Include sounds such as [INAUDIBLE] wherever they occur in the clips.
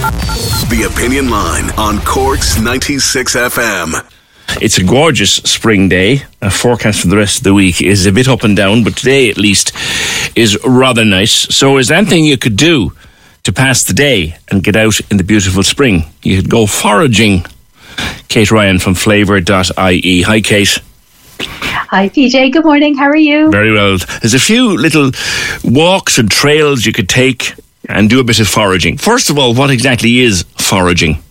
The Opinion Line on Cork's 96 FM. It's a gorgeous spring day. A forecast for the rest of the week is a bit up and down, but today at least is rather nice. So, is there anything you could do to pass the day and get out in the beautiful spring? You could go foraging. Kate Ryan from flavour.ie. Hi, Kate. Hi, PJ. Good morning. How are you? Very well. There's a few little walks and trails you could take and do a bit of foraging. First of all, what exactly is foraging?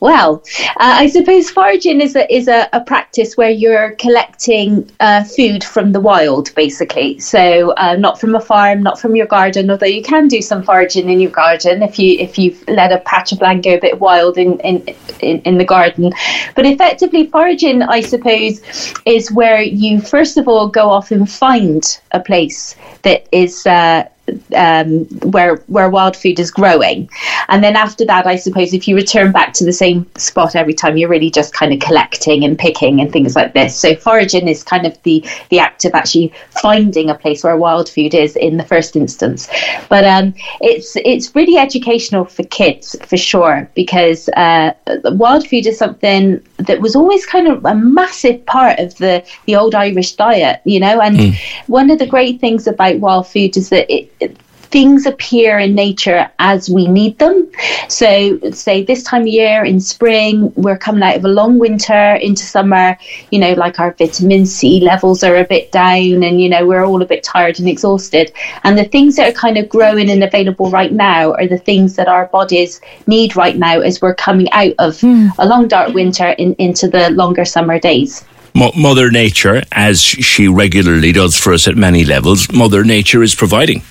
Well, uh, I suppose foraging is a is a, a practice where you're collecting uh, food from the wild, basically. So uh, not from a farm, not from your garden. Although you can do some foraging in your garden if you if you've let a patch of land go a bit wild in in, in, in the garden. But effectively, foraging, I suppose, is where you first of all go off and find a place that is uh, um, where where wild food is growing, and then after that, I suppose if you return back to the same spot every time, you're really just kind of collecting and picking and things like this. So foraging is kind of the the act of actually finding a place where wild food is in the first instance. But um, it's it's really educational for kids for sure because uh, wild food is something that was always kind of a massive part of the the old Irish diet, you know. And mm. one of the great things about wild food is that it, it things appear in nature as we need them. So, say this time of year in spring, we're coming out of a long winter into summer, you know, like our vitamin C levels are a bit down and, you know, we're all a bit tired and exhausted. And the things that are kind of growing and available right now are the things that our bodies need right now as we're coming out of mm. a long, dark winter in, into the longer summer days. Mother Nature, as she regularly does for us at many levels, Mother Nature is providing.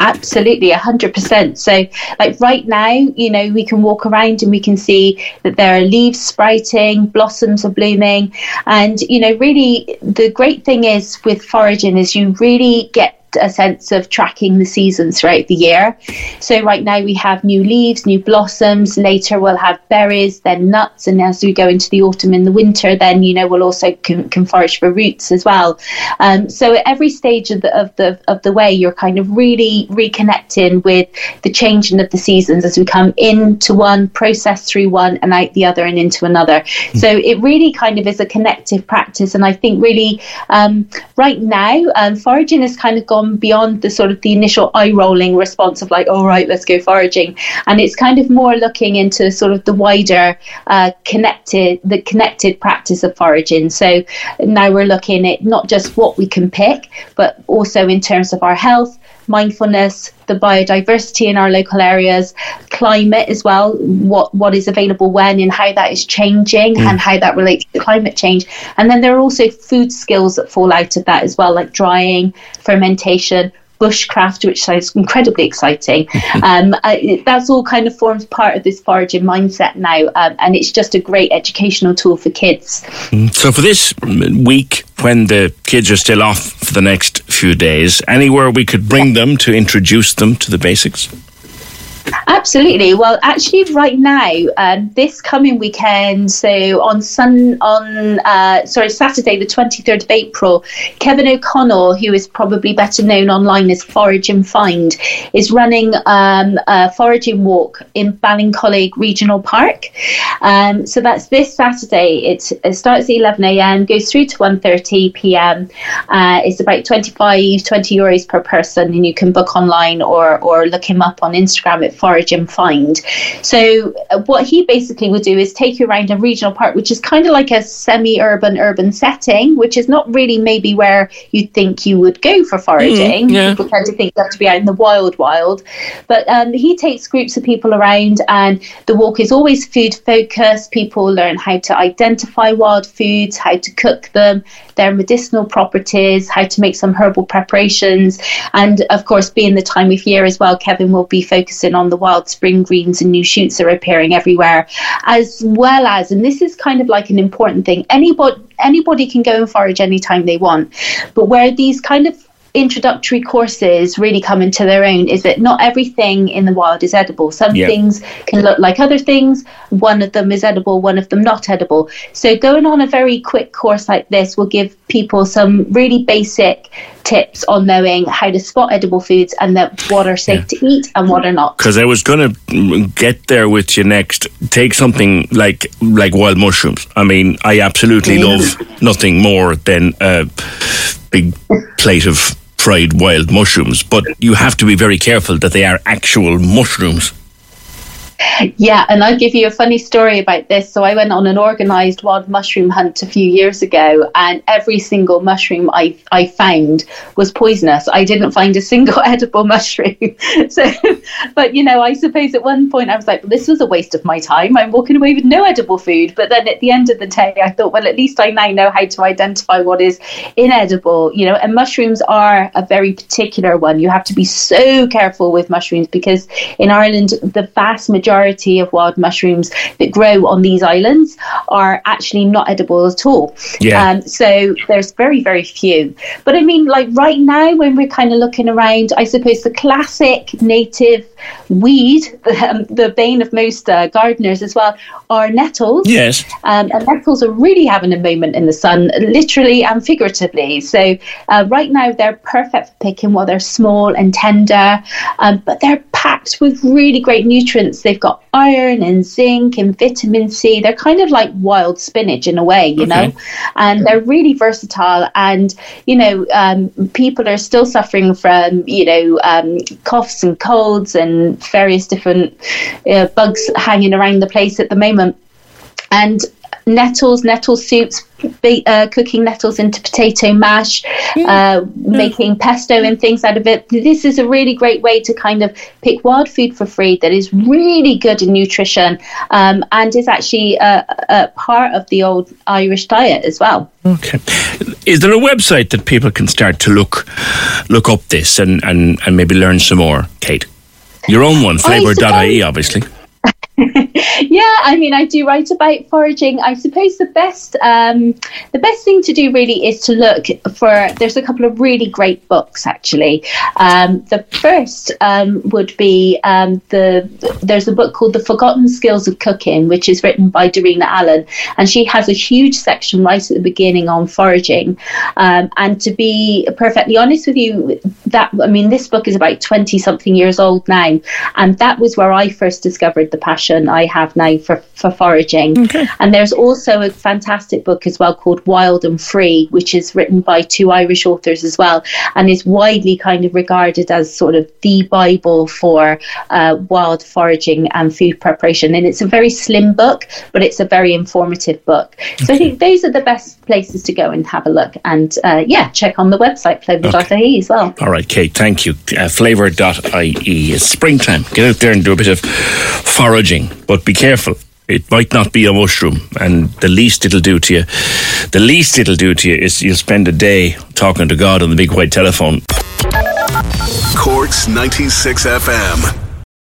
Absolutely, 100%. So, like right now, you know, we can walk around and we can see that there are leaves sprouting, blossoms are blooming. And, you know, really the great thing is with foraging is you really get a sense of tracking the seasons throughout the year. So right now we have new leaves, new blossoms. Later we'll have berries, then nuts, and as we go into the autumn and the winter, then you know we'll also can, can forage for roots as well. Um, so at every stage of the of the of the way, you're kind of really reconnecting with the changing of the seasons as we come into one, process through one, and out the other, and into another. Mm. So it really kind of is a connective practice, and I think really um, right now um, foraging has kind of gone gone beyond the sort of the initial eye rolling response of like, all right, let's go foraging, and it's kind of more looking into sort of the wider uh, connected the connected practice of foraging. So now we're looking at not just what we can pick, but also in terms of our health, mindfulness, the biodiversity in our local areas, climate as well, what what is available when and how that is changing mm. and how that relates to climate change. And then there are also food skills that fall out of that as well, like drying, fermentation, bushcraft, which sounds incredibly exciting. [LAUGHS] um, that's all kind of forms part of this foraging mindset now, um, and it's just a great educational tool for kids. Mm. So, for this week, when the kids are still off for the next few days, anywhere we could bring them to introduce them to the basics? Absolutely. Well, actually, right now, um, this coming weekend, so on Sun on uh, sorry Saturday, the twenty third of April, Kevin O'Connell, who is probably better known online as Forage and Find, is running um, a foraging walk in Ballincollig Regional Park. Um, so that's this Saturday. It, it starts at eleven a.m. goes through to 1.30 p.m. Uh, it's about 25, 20 euros per person, and you can book online or or look him up on Instagram at Forage and Find. So uh, what he basically would do is take you around a regional park, which is kind of like a semi-urban urban setting, which is not really maybe where you'd think you would go for foraging. Mm, yeah. People tend to think you have to be out in the wild, wild. But um, he takes groups of people around, and the walk is always food focused. People learn how to identify wild foods, how to cook them, their medicinal properties, how to make some herbal preparations, and of course, being the time of year as well, Kevin will be focusing on the wild spring greens and new shoots are appearing everywhere, as well as, and this is kind of like an important thing, anybody anybody can go and forage anytime they want, but where these kind of introductory courses really come into their own is that not everything in the wild is edible. Some Yeah. things can look like other things. One of them is edible, one of them not edible. So going on a very quick course like this will give people some really basic tips on knowing how to spot edible foods and that what are safe to eat and what are not. Because I was going to get there with you next. Take something like like wild mushrooms. I mean, I absolutely love nothing more than a big plate of fried wild mushrooms. But you have to be very careful that they are actual mushrooms. Yeah, and I'll give you a funny story about this. So I went on an organised wild mushroom hunt a few years ago, and every single mushroom I I found was poisonous. I didn't find a single [LAUGHS] edible mushroom. [LAUGHS] so, but you know, I suppose at one point I was like, this was a waste of my time. I'm walking away with no edible food. But then at the end of the day, I thought, well, at least I now know how to identify what is inedible. You know, and mushrooms are a very particular one. You have to be so careful with mushrooms because in Ireland, the vast majority of wild mushrooms that grow on these islands are actually not edible at all. Yeah. Um, so there's very, very few. But I mean, like right now, when we're kind of looking around, I suppose the classic native weed, [LAUGHS] um, the bane of most uh, gardeners as well, are nettles. Yes. Um, and nettles are really having a moment in the sun, literally and figuratively. So uh, right now they're perfect for picking while they're small and tender, um, but they're packed with really great nutrients. They've got iron and zinc and vitamin C. They're kind of like wild spinach in a way, you know, and they're really versatile. And you know, um, people are still suffering from you know um, coughs and colds and various different uh, bugs hanging around the place at the moment and nettles, nettle soups, ba- uh, cooking nettles into potato mash, uh, making pesto and things out of it. This is a really great way to kind of pick wild food for free that is really good in nutrition um, and is actually a, a part of the old Irish diet as well. Okay. Is there a website that people can start to look look up this and, and, and maybe learn some more, Kate? Your own one, flavour.ie, obviously. yeah, [LAUGHS] [LAUGHS] I mean, I do write about foraging. I suppose the best, um, the best thing to do really is to look for. There's a couple of really great books actually. Um, the first um, would be um, the. There's a book called The Forgotten Skills of Cooking, which is written by Darina Allen, and she has a huge section right at the beginning on foraging. Um, and to be perfectly honest with you, that I mean, this book is about twenty something years old now, and that was where I first discovered the passion I have now for, for foraging. And there's also a fantastic book as well called Wild and Free, which is written by two Irish authors as well, and is widely kind of regarded as sort of the Bible for uh, wild foraging and food preparation. And it's a very slim book, but it's a very informative book. So I think those are the best places to go and have a look. And uh, yeah, check on the website, flavour.ie as well. All right, Kate, thank you. Uh, flavour.ie. It's springtime. Get out there and do a bit of foraging, but be careful. It might not be a mushroom, and the least it'll do to you, the least it'll do to you is you'll spend a day talking to God on the big white telephone. Corks 96 FM.